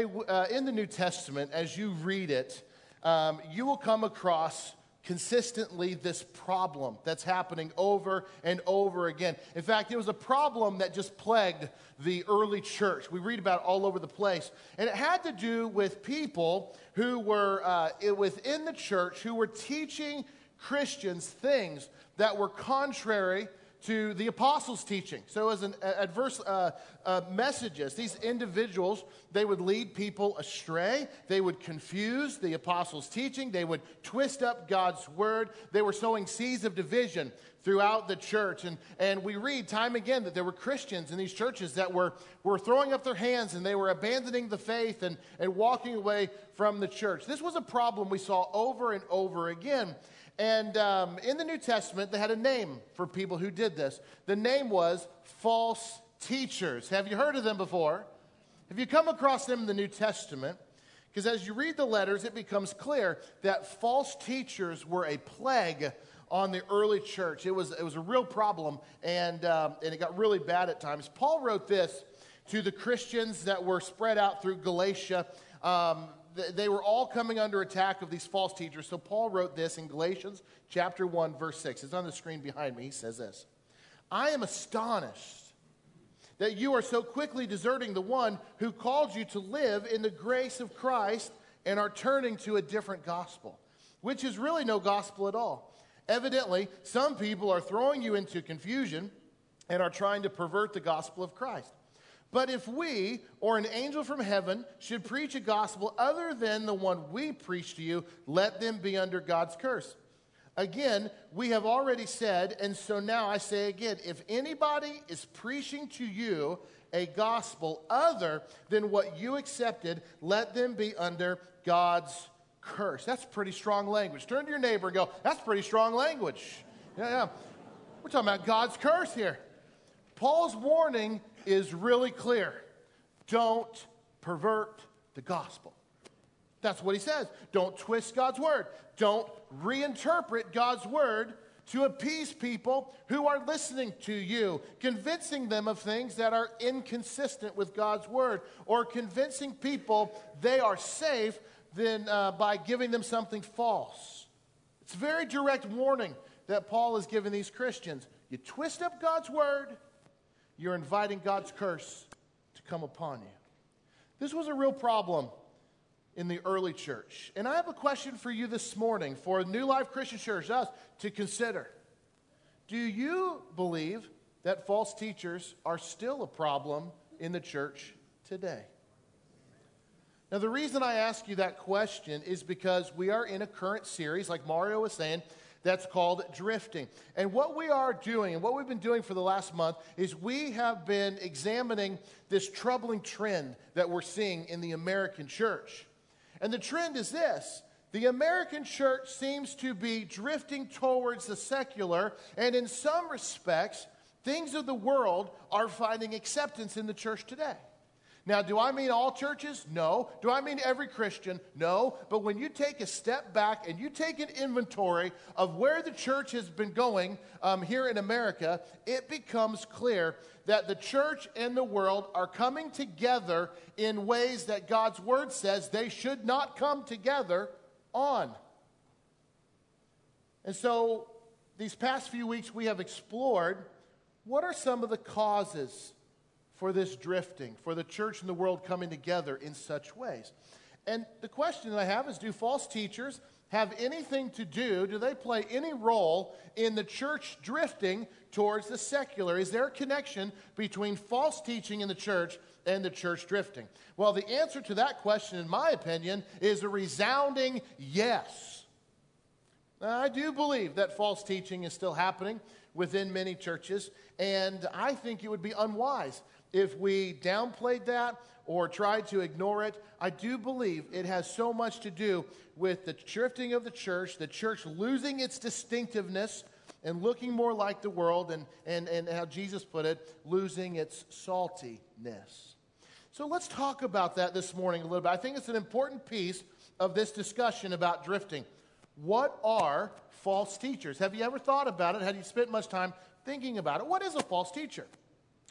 Hey, uh, in the New Testament, as you read it, um, you will come across consistently this problem that's happening over and over again. In fact, it was a problem that just plagued the early church. We read about it all over the place. And it had to do with people who were uh, within the church who were teaching Christians things that were contrary to the apostles' teaching. So, as an adverse uh, uh, messages, these individuals they would lead people astray. They would confuse the apostles' teaching. They would twist up God's word. They were sowing seeds of division throughout the church. And, and we read time again that there were Christians in these churches that were, were throwing up their hands and they were abandoning the faith and, and walking away from the church. This was a problem we saw over and over again. And um, in the New Testament, they had a name for people who did this. The name was false teachers. Have you heard of them before? Have you come across them in the New Testament? Because as you read the letters, it becomes clear that false teachers were a plague on the early church. It was, it was a real problem, and, um, and it got really bad at times. Paul wrote this to the Christians that were spread out through Galatia. Um, they were all coming under attack of these false teachers. So Paul wrote this in Galatians chapter 1, verse 6. It's on the screen behind me. He says this I am astonished that you are so quickly deserting the one who called you to live in the grace of Christ and are turning to a different gospel, which is really no gospel at all. Evidently, some people are throwing you into confusion and are trying to pervert the gospel of Christ. But if we or an angel from heaven should preach a gospel other than the one we preach to you, let them be under God's curse. Again, we have already said, and so now I say again if anybody is preaching to you a gospel other than what you accepted, let them be under God's curse. That's pretty strong language. Turn to your neighbor and go, That's pretty strong language. Yeah, yeah. We're talking about God's curse here. Paul's warning is really clear don't pervert the gospel. That's what he says. Don't twist God's word. Don't reinterpret God's word to appease people who are listening to you, convincing them of things that are inconsistent with God's word, or convincing people they are safe then, uh, by giving them something false. It's a very direct warning that Paul is giving these Christians. You twist up God's word, you're inviting God's curse to come upon you. This was a real problem in the early church. And I have a question for you this morning for New Life Christian Church, us, to consider. Do you believe that false teachers are still a problem in the church today? Now, the reason I ask you that question is because we are in a current series, like Mario was saying, that's called drifting. And what we are doing, and what we've been doing for the last month, is we have been examining this troubling trend that we're seeing in the American church. And the trend is this the American church seems to be drifting towards the secular, and in some respects, things of the world are finding acceptance in the church today. Now, do I mean all churches? No. Do I mean every Christian? No. But when you take a step back and you take an inventory of where the church has been going um, here in America, it becomes clear that the church and the world are coming together in ways that God's word says they should not come together on. And so, these past few weeks, we have explored what are some of the causes for this drifting, for the church and the world coming together in such ways. And the question that I have is do false teachers have anything to do, do they play any role in the church drifting towards the secular? Is there a connection between false teaching in the church and the church drifting? Well, the answer to that question, in my opinion, is a resounding yes. Now, I do believe that false teaching is still happening within many churches, and I think it would be unwise if we downplayed that or tried to ignore it, I do believe it has so much to do with the drifting of the church, the church losing its distinctiveness and looking more like the world, and, and, and how Jesus put it, losing its saltiness. So let's talk about that this morning a little bit. I think it's an important piece of this discussion about drifting. What are false teachers? Have you ever thought about it? Have you spent much time thinking about it? What is a false teacher?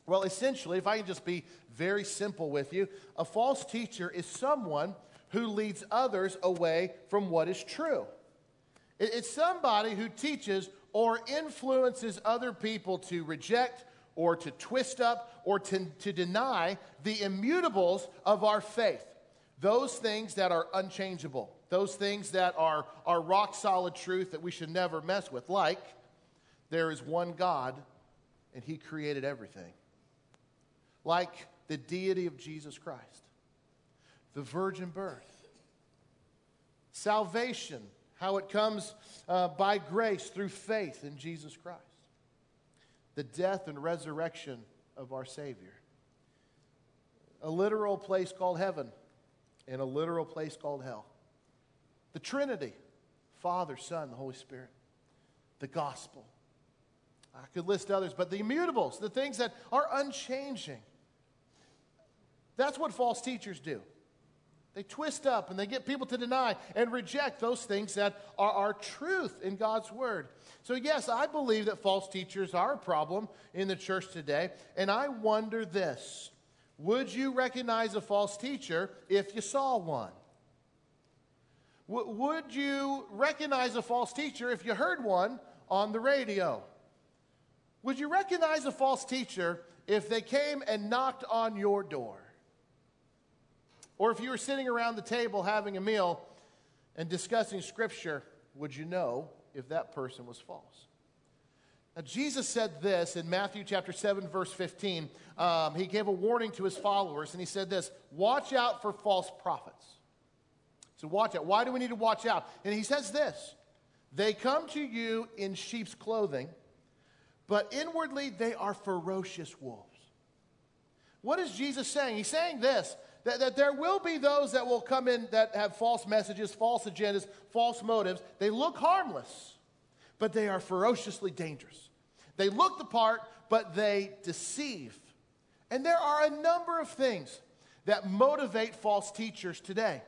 Well, essentially, if I can just be very simple with you, a false teacher is someone who leads others away from what is true. It's somebody who teaches or influences other people to reject or to twist up or to, to deny the immutables of our faith. Those things that are unchangeable, those things that are, are rock solid truth that we should never mess with, like there is one God and He created everything. Like the deity of Jesus Christ, the virgin birth, salvation, how it comes uh, by grace through faith in Jesus Christ, the death and resurrection of our Savior, a literal place called heaven, and a literal place called hell, the Trinity, Father, Son, the Holy Spirit, the gospel. I could list others, but the immutables, the things that are unchanging. That's what false teachers do. They twist up and they get people to deny and reject those things that are, our truth in God's Word. So, yes, I believe that false teachers are a problem in the church today. And I wonder this would you recognize a false teacher if you saw one? W- would you recognize a false teacher if you heard one on the radio? Would you recognize a false teacher if they came and knocked on your door? Or if you were sitting around the table having a meal and discussing scripture, would you know if that person was false? Now, Jesus said this in Matthew chapter 7, verse 15. Um, he gave a warning to his followers, and he said this Watch out for false prophets. So, watch out. Why do we need to watch out? And he says this They come to you in sheep's clothing, but inwardly they are ferocious wolves. What is Jesus saying? He's saying this that, that there will be those that will come in that have false messages, false agendas, false motives. They look harmless, but they are ferociously dangerous. They look the part, but they deceive. And there are a number of things that motivate false teachers today.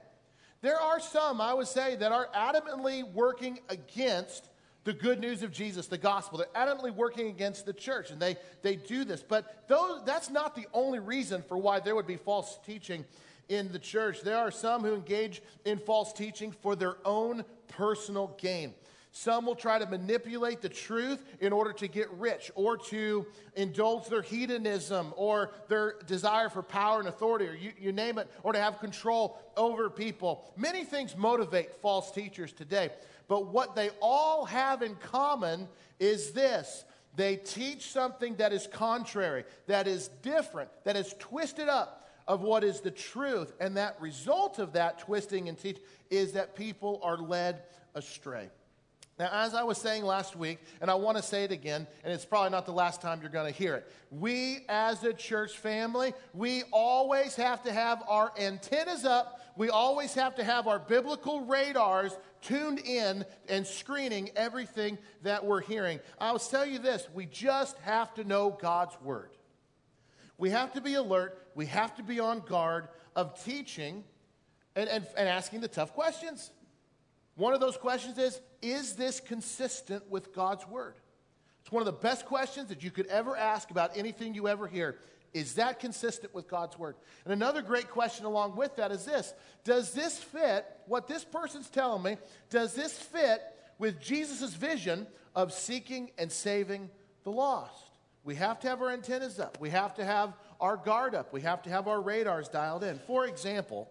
There are some, I would say, that are adamantly working against the good news of Jesus, the gospel. They're adamantly working against the church, and they, they do this. But those, that's not the only reason for why there would be false teaching in the church. There are some who engage in false teaching for their own personal gain. Some will try to manipulate the truth in order to get rich or to indulge their hedonism or their desire for power and authority, or you, you, name it, or to have control over people. Many things motivate false teachers today. But what they all have in common is this they teach something that is contrary, that is different, that is twisted up of what is the truth. And that result of that twisting and teach is that people are led astray. Now, as I was saying last week, and I want to say it again, and it's probably not the last time you're going to hear it. We, as a church family, we always have to have our antennas up. We always have to have our biblical radars tuned in and screening everything that we're hearing. I'll tell you this we just have to know God's word. We have to be alert, we have to be on guard of teaching and, and, and asking the tough questions. One of those questions is Is this consistent with God's word? It's one of the best questions that you could ever ask about anything you ever hear. Is that consistent with God's word? And another great question along with that is this Does this fit, what this person's telling me, does this fit with Jesus' vision of seeking and saving the lost? We have to have our antennas up. We have to have our guard up. We have to have our radars dialed in. For example,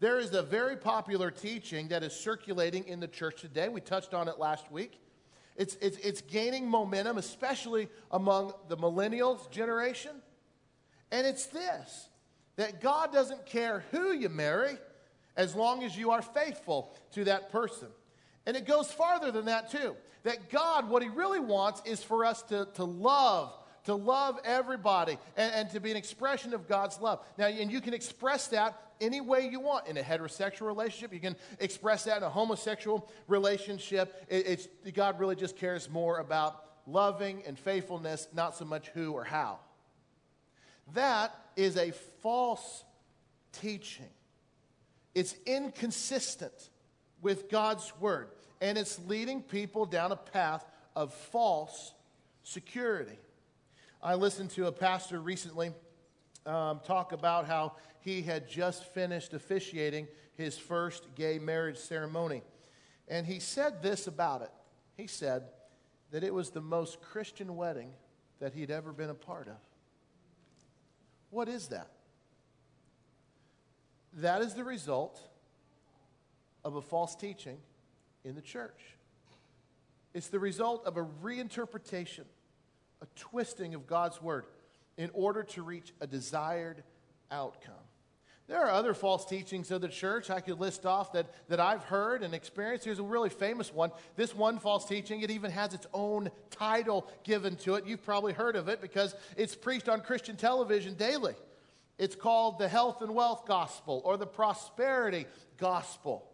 there is a very popular teaching that is circulating in the church today. We touched on it last week. It's, it's, it's gaining momentum, especially among the millennials generation. And it's this that God doesn't care who you marry as long as you are faithful to that person. And it goes farther than that, too. That God, what He really wants is for us to, to love, to love everybody, and, and to be an expression of God's love. Now, and you can express that any way you want in a heterosexual relationship. You can express that in a homosexual relationship. It, it's, God really just cares more about loving and faithfulness, not so much who or how. That is a false teaching. It's inconsistent with God's word, and it's leading people down a path of false security. I listened to a pastor recently um, talk about how he had just finished officiating his first gay marriage ceremony. And he said this about it. He said that it was the most Christian wedding that he'd ever been a part of. What is that? That is the result of a false teaching in the church. It's the result of a reinterpretation, a twisting of God's word in order to reach a desired outcome. There are other false teachings of the church I could list off that, that I've heard and experienced. Here's a really famous one. This one false teaching, it even has its own title given to it. You've probably heard of it because it's preached on Christian television daily. It's called the health and wealth gospel or the prosperity gospel.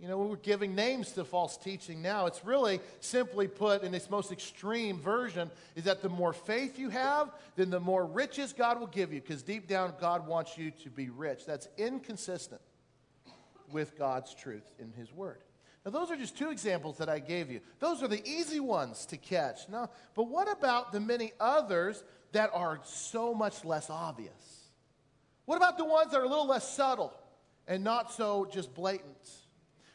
You know, we're giving names to false teaching now. It's really simply put in its most extreme version is that the more faith you have, then the more riches God will give you because deep down God wants you to be rich. That's inconsistent with God's truth in his word. Now those are just two examples that I gave you. Those are the easy ones to catch. Now, but what about the many others that are so much less obvious? What about the ones that are a little less subtle and not so just blatant?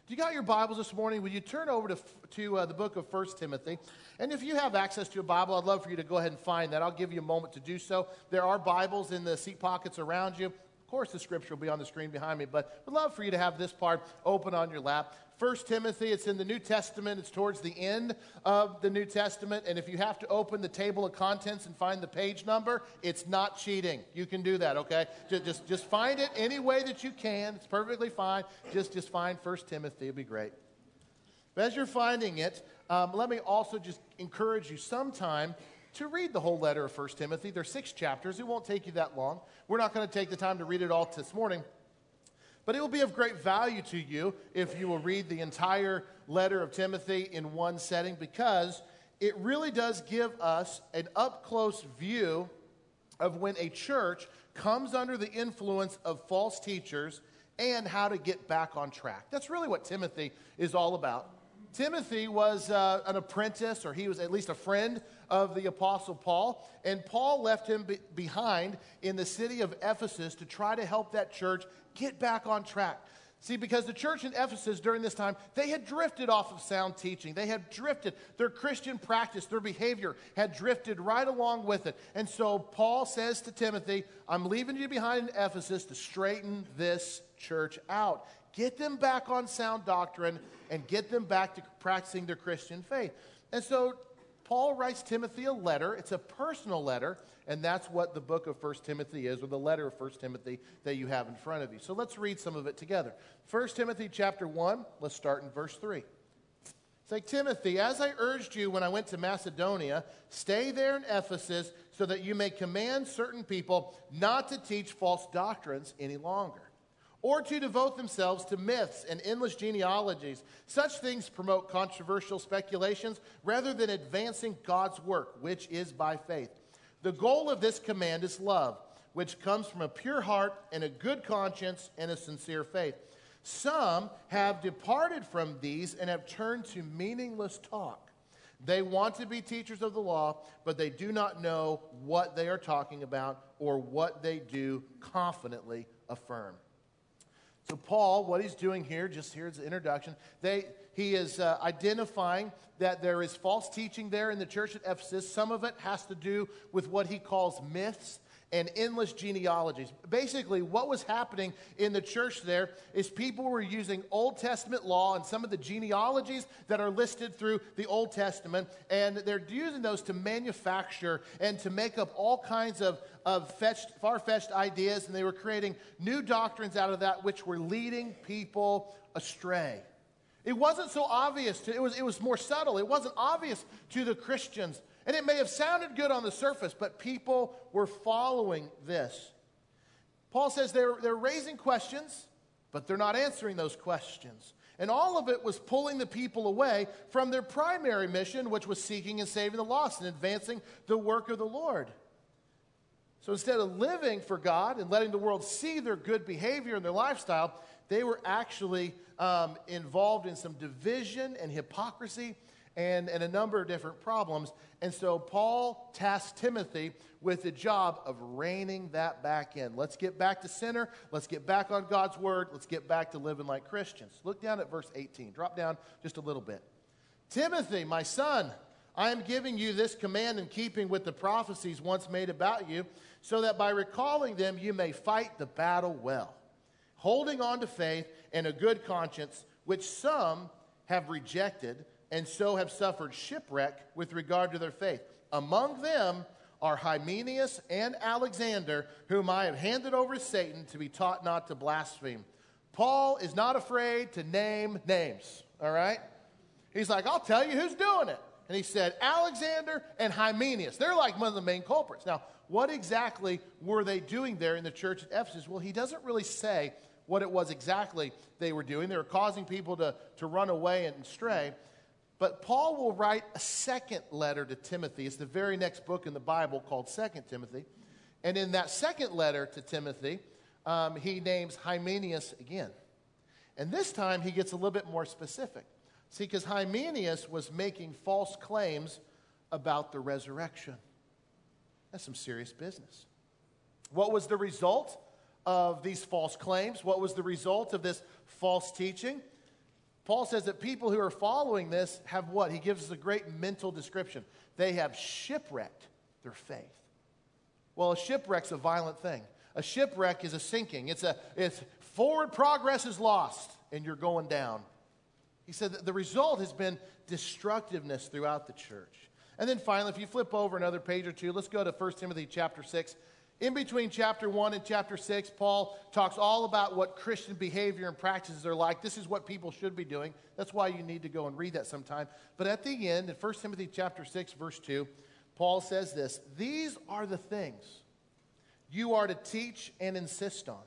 You got your Bibles this morning? Would you turn over to, to uh, the book of 1 Timothy? And if you have access to a Bible, I'd love for you to go ahead and find that. I'll give you a moment to do so. There are Bibles in the seat pockets around you. Of course, the scripture will be on the screen behind me, but I'd love for you to have this part open on your lap. First Timothy, it's in the New Testament. It's towards the end of the New Testament. And if you have to open the table of contents and find the page number, it's not cheating. You can do that, okay? Just, just, just find it any way that you can. It's perfectly fine. Just, just find First Timothy. It'll be great. But as you're finding it, um, let me also just encourage you sometime to read the whole letter of 1 Timothy. There's six chapters. It won't take you that long. We're not going to take the time to read it all this morning. But it will be of great value to you if you will read the entire letter of Timothy in one setting because it really does give us an up close view of when a church comes under the influence of false teachers and how to get back on track. That's really what Timothy is all about. Timothy was uh, an apprentice, or he was at least a friend of the Apostle Paul, and Paul left him be- behind in the city of Ephesus to try to help that church get back on track. See, because the church in Ephesus during this time, they had drifted off of sound teaching. They had drifted. Their Christian practice, their behavior had drifted right along with it. And so Paul says to Timothy, I'm leaving you behind in Ephesus to straighten this church out. Get them back on sound doctrine and get them back to practicing their Christian faith. And so Paul writes Timothy a letter. It's a personal letter. And that's what the book of 1 Timothy is, or the letter of 1 Timothy that you have in front of you. So let's read some of it together. 1 Timothy chapter 1, let's start in verse 3. It's like, Timothy, as I urged you when I went to Macedonia, stay there in Ephesus so that you may command certain people not to teach false doctrines any longer or to devote themselves to myths and endless genealogies. Such things promote controversial speculations rather than advancing God's work, which is by faith. The goal of this command is love, which comes from a pure heart and a good conscience and a sincere faith. Some have departed from these and have turned to meaningless talk. They want to be teachers of the law, but they do not know what they are talking about or what they do confidently affirm. So, Paul, what he's doing here, just here's the introduction, they, he is uh, identifying that there is false teaching there in the church at Ephesus. Some of it has to do with what he calls myths and endless genealogies. Basically, what was happening in the church there is people were using Old Testament law and some of the genealogies that are listed through the Old Testament, and they're using those to manufacture and to make up all kinds of, of far fetched ideas, and they were creating new doctrines out of that, which were leading people astray. It wasn't so obvious, to, it, was, it was more subtle. It wasn't obvious to the Christians. And it may have sounded good on the surface, but people were following this. Paul says they're, they're raising questions, but they're not answering those questions. And all of it was pulling the people away from their primary mission, which was seeking and saving the lost and advancing the work of the Lord. So instead of living for God and letting the world see their good behavior and their lifestyle, they were actually um, involved in some division and hypocrisy and, and a number of different problems. And so Paul tasked Timothy with the job of reining that back in. Let's get back to center. Let's get back on God's word. Let's get back to living like Christians. Look down at verse 18. Drop down just a little bit. Timothy, my son, I am giving you this command in keeping with the prophecies once made about you, so that by recalling them you may fight the battle well, holding on to faith and a good conscience, which some have rejected and so have suffered shipwreck with regard to their faith. Among them are Hymenaeus and Alexander, whom I have handed over to Satan to be taught not to blaspheme. Paul is not afraid to name names, all right? He's like, I'll tell you who's doing it. And he said, Alexander and Hymenaeus. They're like one of the main culprits. Now, what exactly were they doing there in the church at Ephesus? Well, he doesn't really say what it was exactly they were doing. They were causing people to, to run away and stray. But Paul will write a second letter to Timothy. It's the very next book in the Bible called Second Timothy. And in that second letter to Timothy, um, he names Hymenaeus again. And this time he gets a little bit more specific. See, because Hymenaeus was making false claims about the resurrection. That's some serious business. What was the result of these false claims? What was the result of this false teaching? Paul says that people who are following this have what? He gives us a great mental description. They have shipwrecked their faith. Well, a shipwreck's a violent thing. A shipwreck is a sinking. It's a it's forward progress is lost and you're going down. He said that the result has been destructiveness throughout the church. And then finally, if you flip over another page or two, let's go to 1 Timothy chapter 6. In between chapter 1 and chapter 6, Paul talks all about what Christian behavior and practices are like. This is what people should be doing. That's why you need to go and read that sometime. But at the end, in 1 Timothy chapter 6, verse 2, Paul says this These are the things you are to teach and insist on.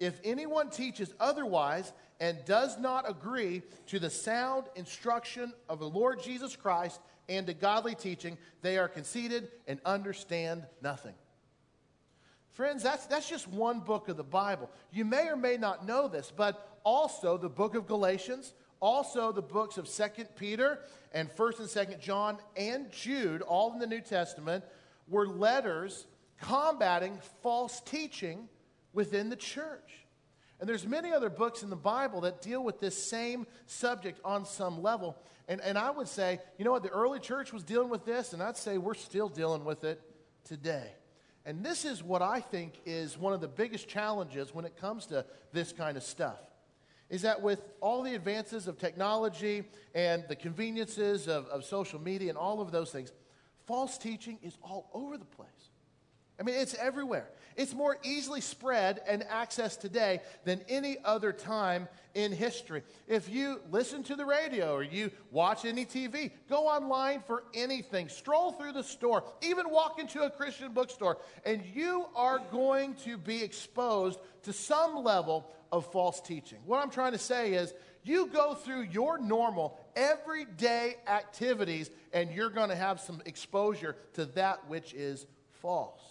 If anyone teaches otherwise and does not agree to the sound instruction of the Lord Jesus Christ and to godly teaching, they are conceited and understand nothing. Friends, that's, that's just one book of the Bible. You may or may not know this, but also the book of Galatians, also the books of 2nd Peter and 1st and 2nd John and Jude, all in the New Testament, were letters combating false teaching within the church. And there's many other books in the Bible that deal with this same subject on some level. And, and I would say, you know what, the early church was dealing with this, and I'd say we're still dealing with it today. And this is what I think is one of the biggest challenges when it comes to this kind of stuff. Is that with all the advances of technology and the conveniences of, of social media and all of those things, false teaching is all over the place. I mean, it's everywhere. It's more easily spread and accessed today than any other time in history. If you listen to the radio or you watch any TV, go online for anything, stroll through the store, even walk into a Christian bookstore, and you are going to be exposed to some level of false teaching. What I'm trying to say is, you go through your normal, everyday activities, and you're going to have some exposure to that which is false.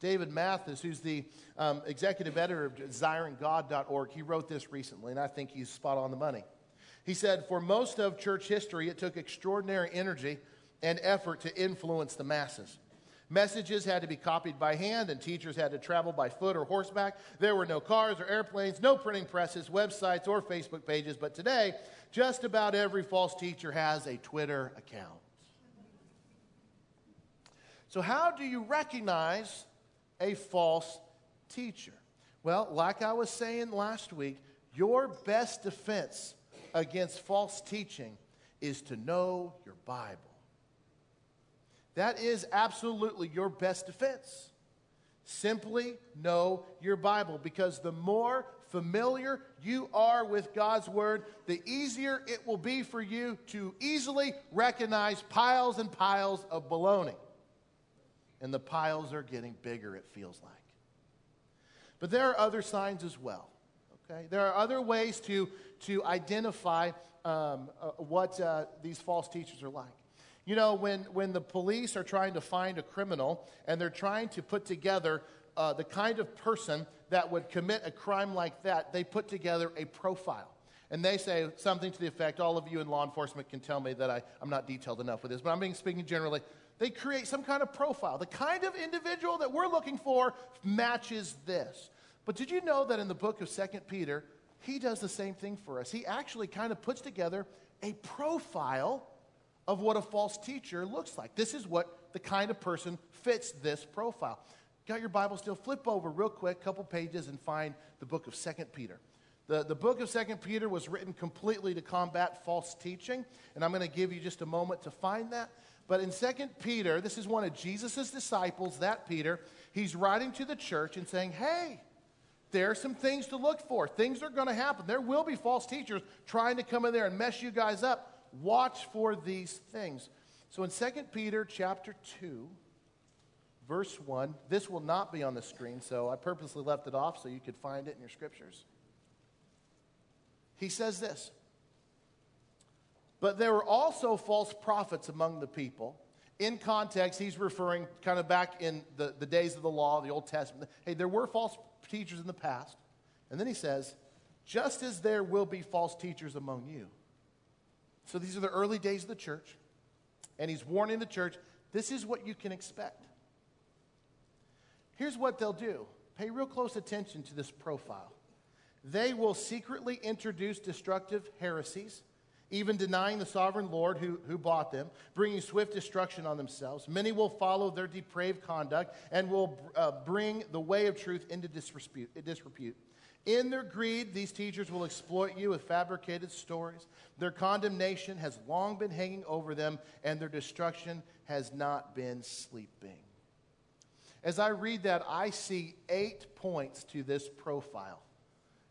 David Mathis, who's the um, executive editor of DesiringGod.org, he wrote this recently, and I think he's spot on the money. He said, For most of church history, it took extraordinary energy and effort to influence the masses. Messages had to be copied by hand, and teachers had to travel by foot or horseback. There were no cars or airplanes, no printing presses, websites, or Facebook pages. But today, just about every false teacher has a Twitter account. So, how do you recognize a false teacher? Well, like I was saying last week, your best defense against false teaching is to know your Bible. That is absolutely your best defense. Simply know your Bible because the more familiar you are with God's Word, the easier it will be for you to easily recognize piles and piles of baloney and the piles are getting bigger, it feels like. But there are other signs as well. Okay? There are other ways to, to identify um, uh, what uh, these false teachers are like. You know, when, when the police are trying to find a criminal and they're trying to put together uh, the kind of person that would commit a crime like that, they put together a profile. And they say something to the effect all of you in law enforcement can tell me that I, I'm not detailed enough with this, but I'm being speaking generally. They create some kind of profile. The kind of individual that we're looking for matches this. But did you know that in the book of Second Peter, he does the same thing for us? He actually kind of puts together a profile of what a false teacher looks like. This is what the kind of person fits this profile. Got your Bible still? Flip over real quick, couple pages, and find the book of Second Peter. The, the book of Second Peter was written completely to combat false teaching, and I'm going to give you just a moment to find that. But in Second Peter, this is one of Jesus' disciples, that Peter, he's writing to the church and saying, Hey, there are some things to look for. Things are going to happen. There will be false teachers trying to come in there and mess you guys up. Watch for these things. So in 2 Peter chapter 2, verse 1, this will not be on the screen, so I purposely left it off so you could find it in your scriptures. He says this But there were also false prophets among the people. In context, he's referring kind of back in the, the days of the law, the Old Testament. Hey, there were false teachers in the past. And then he says, just as there will be false teachers among you. So these are the early days of the church. And he's warning the church this is what you can expect. Here's what they'll do pay real close attention to this profile. They will secretly introduce destructive heresies, even denying the sovereign Lord who, who bought them, bringing swift destruction on themselves. Many will follow their depraved conduct and will uh, bring the way of truth into disrepute. In their greed, these teachers will exploit you with fabricated stories. Their condemnation has long been hanging over them, and their destruction has not been sleeping. As I read that, I see eight points to this profile.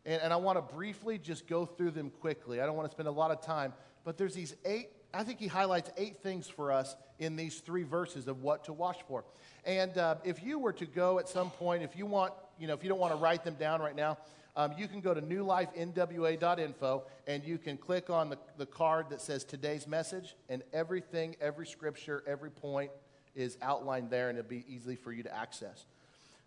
And, and I want to briefly just go through them quickly. I don't want to spend a lot of time, but there's these eight, I think he highlights eight things for us in these three verses of what to watch for. And uh, if you were to go at some point, if you want, you know, if you don't want to write them down right now, um, you can go to newlifenwa.info and you can click on the, the card that says today's message, and everything, every scripture, every point is outlined there, and it'll be easy for you to access.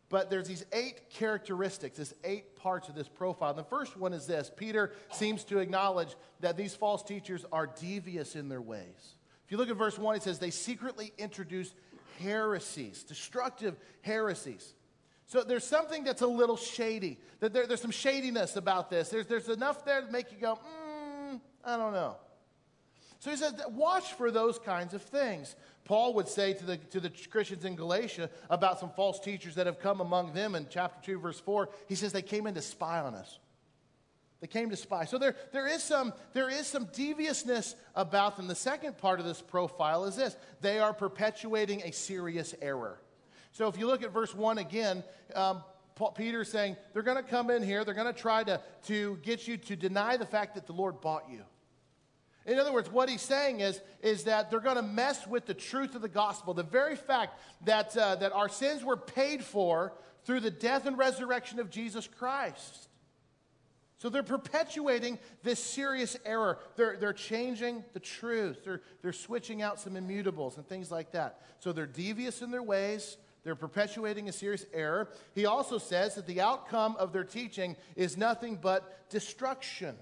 But there's these eight characteristics, these eight parts of this profile. And the first one is this Peter seems to acknowledge that these false teachers are devious in their ways. If you look at verse 1, it says they secretly introduce heresies, destructive heresies. So there's something that's a little shady. That there, there's some shadiness about this. There's, there's enough there to make you go, mm, I don't know. So he says, watch for those kinds of things. Paul would say to the, to the Christians in Galatia about some false teachers that have come among them in chapter 2, verse 4. He says they came in to spy on us. They came to spy. So there, there, is some, there is some deviousness about them. The second part of this profile is this they are perpetuating a serious error. So if you look at verse 1 again, um, Peter is saying they're going to come in here, they're going to try to get you to deny the fact that the Lord bought you. In other words, what he's saying is, is that they're going to mess with the truth of the gospel. The very fact that, uh, that our sins were paid for through the death and resurrection of Jesus Christ. So they're perpetuating this serious error. They're, they're changing the truth. They're, they're switching out some immutables and things like that. So they're devious in their ways. They're perpetuating a serious error. He also says that the outcome of their teaching is nothing but destruction.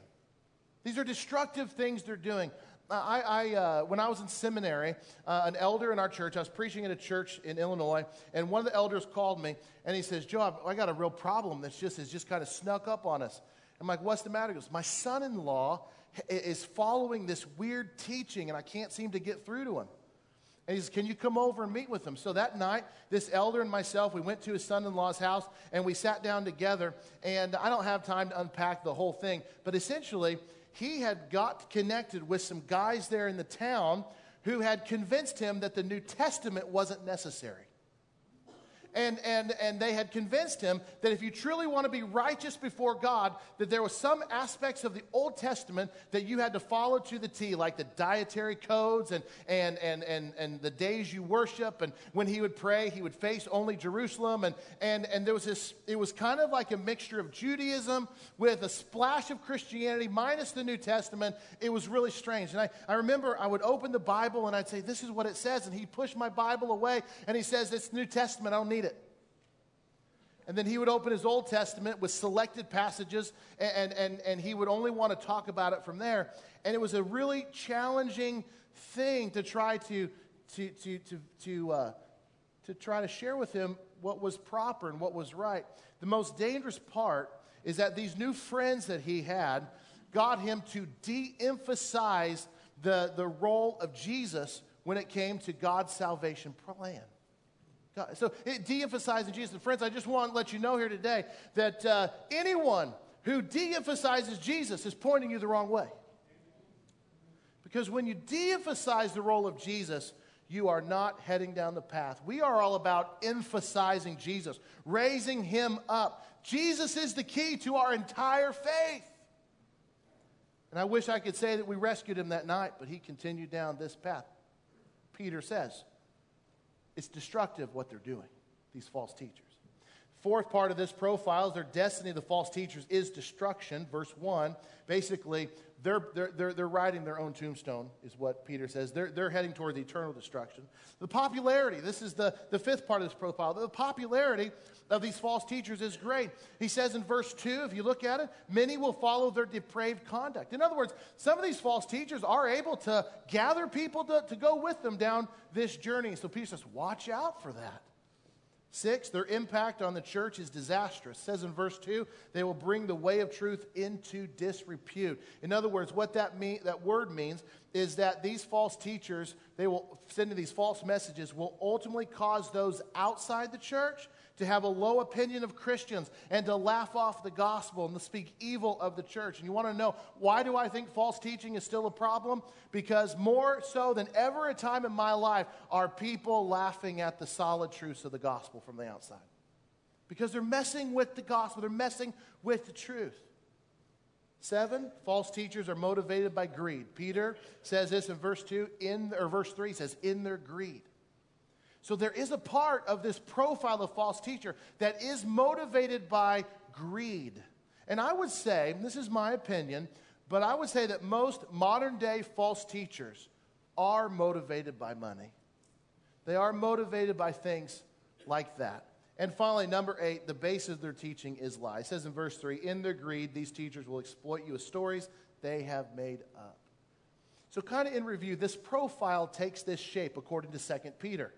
These are destructive things they're doing. Uh, I, I uh, when I was in seminary, uh, an elder in our church, I was preaching at a church in Illinois, and one of the elders called me and he says, Joe, I got a real problem that's just, has just kind of snuck up on us. I'm like, what's the matter? He goes, my son in law is following this weird teaching, and I can't seem to get through to him. And he says, Can you come over and meet with him? So that night, this elder and myself, we went to his son in law's house and we sat down together. And I don't have time to unpack the whole thing, but essentially, he had got connected with some guys there in the town who had convinced him that the New Testament wasn't necessary and, and, and they had convinced him that if you truly want to be righteous before God, that there were some aspects of the Old Testament that you had to follow to the T, like the dietary codes and, and, and, and, and the days you worship. And when he would pray, he would face only Jerusalem. And, and, and there was this, it was kind of like a mixture of Judaism with a splash of Christianity minus the New Testament. It was really strange. And I, I remember I would open the Bible and I'd say, This is what it says. And he'd push my Bible away and he says, It's New Testament. I don't need. And then he would open his Old Testament with selected passages, and, and, and he would only want to talk about it from there. And it was a really challenging thing to try to, to, to, to, to, uh, to try to share with him what was proper and what was right. The most dangerous part is that these new friends that he had got him to de emphasize the, the role of Jesus when it came to God's salvation plan. God, so it de-emphasizing Jesus. And friends, I just want to let you know here today that uh, anyone who de-emphasizes Jesus is pointing you the wrong way. Because when you de-emphasize the role of Jesus, you are not heading down the path. We are all about emphasizing Jesus, raising him up. Jesus is the key to our entire faith. And I wish I could say that we rescued him that night, but he continued down this path. Peter says, it's destructive what they're doing, these false teachers. Fourth part of this profile is their destiny the false teachers is destruction. Verse 1, basically, they're, they're, they're, they're writing their own tombstone, is what Peter says. They're, they're heading toward eternal destruction. The popularity, this is the, the fifth part of this profile. The popularity of these false teachers is great. He says in verse 2, if you look at it, many will follow their depraved conduct. In other words, some of these false teachers are able to gather people to, to go with them down this journey. So Peter says, watch out for that. Six, their impact on the church is disastrous. It says in verse 2, they will bring the way of truth into disrepute. In other words, what that, mean, that word means is that these false teachers, they will send these false messages, will ultimately cause those outside the church to have a low opinion of Christians and to laugh off the gospel and to speak evil of the church. And you want to know why do I think false teaching is still a problem? Because more so than ever a time in my life are people laughing at the solid truths of the gospel from the outside. Because they're messing with the gospel, they're messing with the truth. Seven, false teachers are motivated by greed. Peter says this in verse 2, in or verse 3 says, in their greed. So there is a part of this profile of false teacher that is motivated by greed. And I would say, this is my opinion, but I would say that most modern day false teachers are motivated by money. They are motivated by things like that. And finally, number eight, the base of their teaching is lie. It says in verse three, in their greed, these teachers will exploit you with stories they have made up. So, kind of in review, this profile takes this shape according to 2 Peter.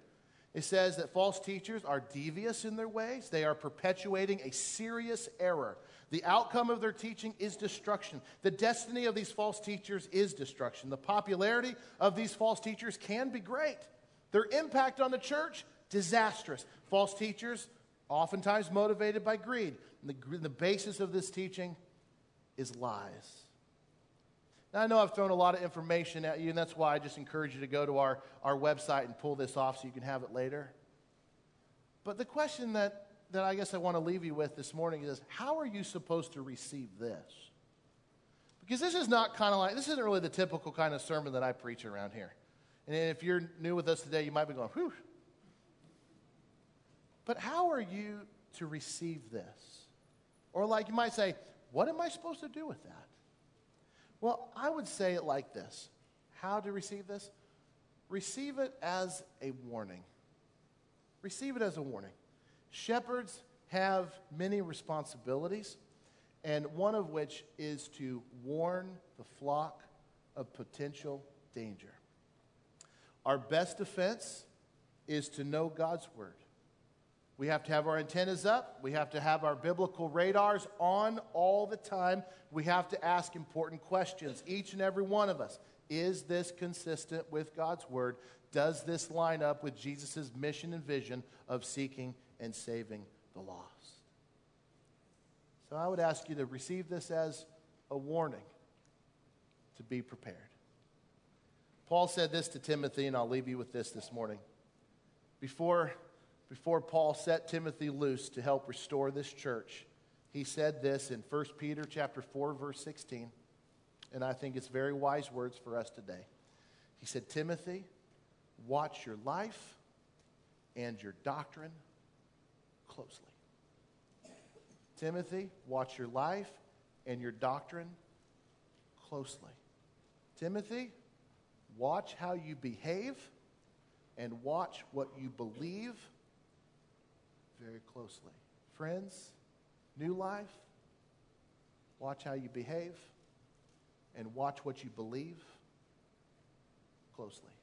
It says that false teachers are devious in their ways, they are perpetuating a serious error. The outcome of their teaching is destruction. The destiny of these false teachers is destruction. The popularity of these false teachers can be great. Their impact on the church, disastrous. False teachers, oftentimes motivated by greed. And the, the basis of this teaching is lies. Now, I know I've thrown a lot of information at you, and that's why I just encourage you to go to our, our website and pull this off so you can have it later. But the question that, that I guess I want to leave you with this morning is how are you supposed to receive this? Because this is not kind of like, this isn't really the typical kind of sermon that I preach around here. And if you're new with us today, you might be going, whew. But how are you to receive this? Or, like you might say, what am I supposed to do with that? Well, I would say it like this How to receive this? Receive it as a warning. Receive it as a warning. Shepherds have many responsibilities, and one of which is to warn the flock of potential danger. Our best defense is to know God's word. We have to have our antennas up. We have to have our biblical radars on all the time. We have to ask important questions, each and every one of us. Is this consistent with God's word? Does this line up with Jesus' mission and vision of seeking and saving the lost? So I would ask you to receive this as a warning to be prepared. Paul said this to Timothy, and I'll leave you with this this morning. Before before Paul set Timothy loose to help restore this church, he said this in 1 Peter chapter 4 verse 16, and I think it's very wise words for us today. He said, "Timothy, watch your life and your doctrine closely." Timothy, watch your life and your doctrine closely. Timothy, watch how you behave and watch what you believe very closely. Friends, new life, watch how you behave and watch what you believe closely.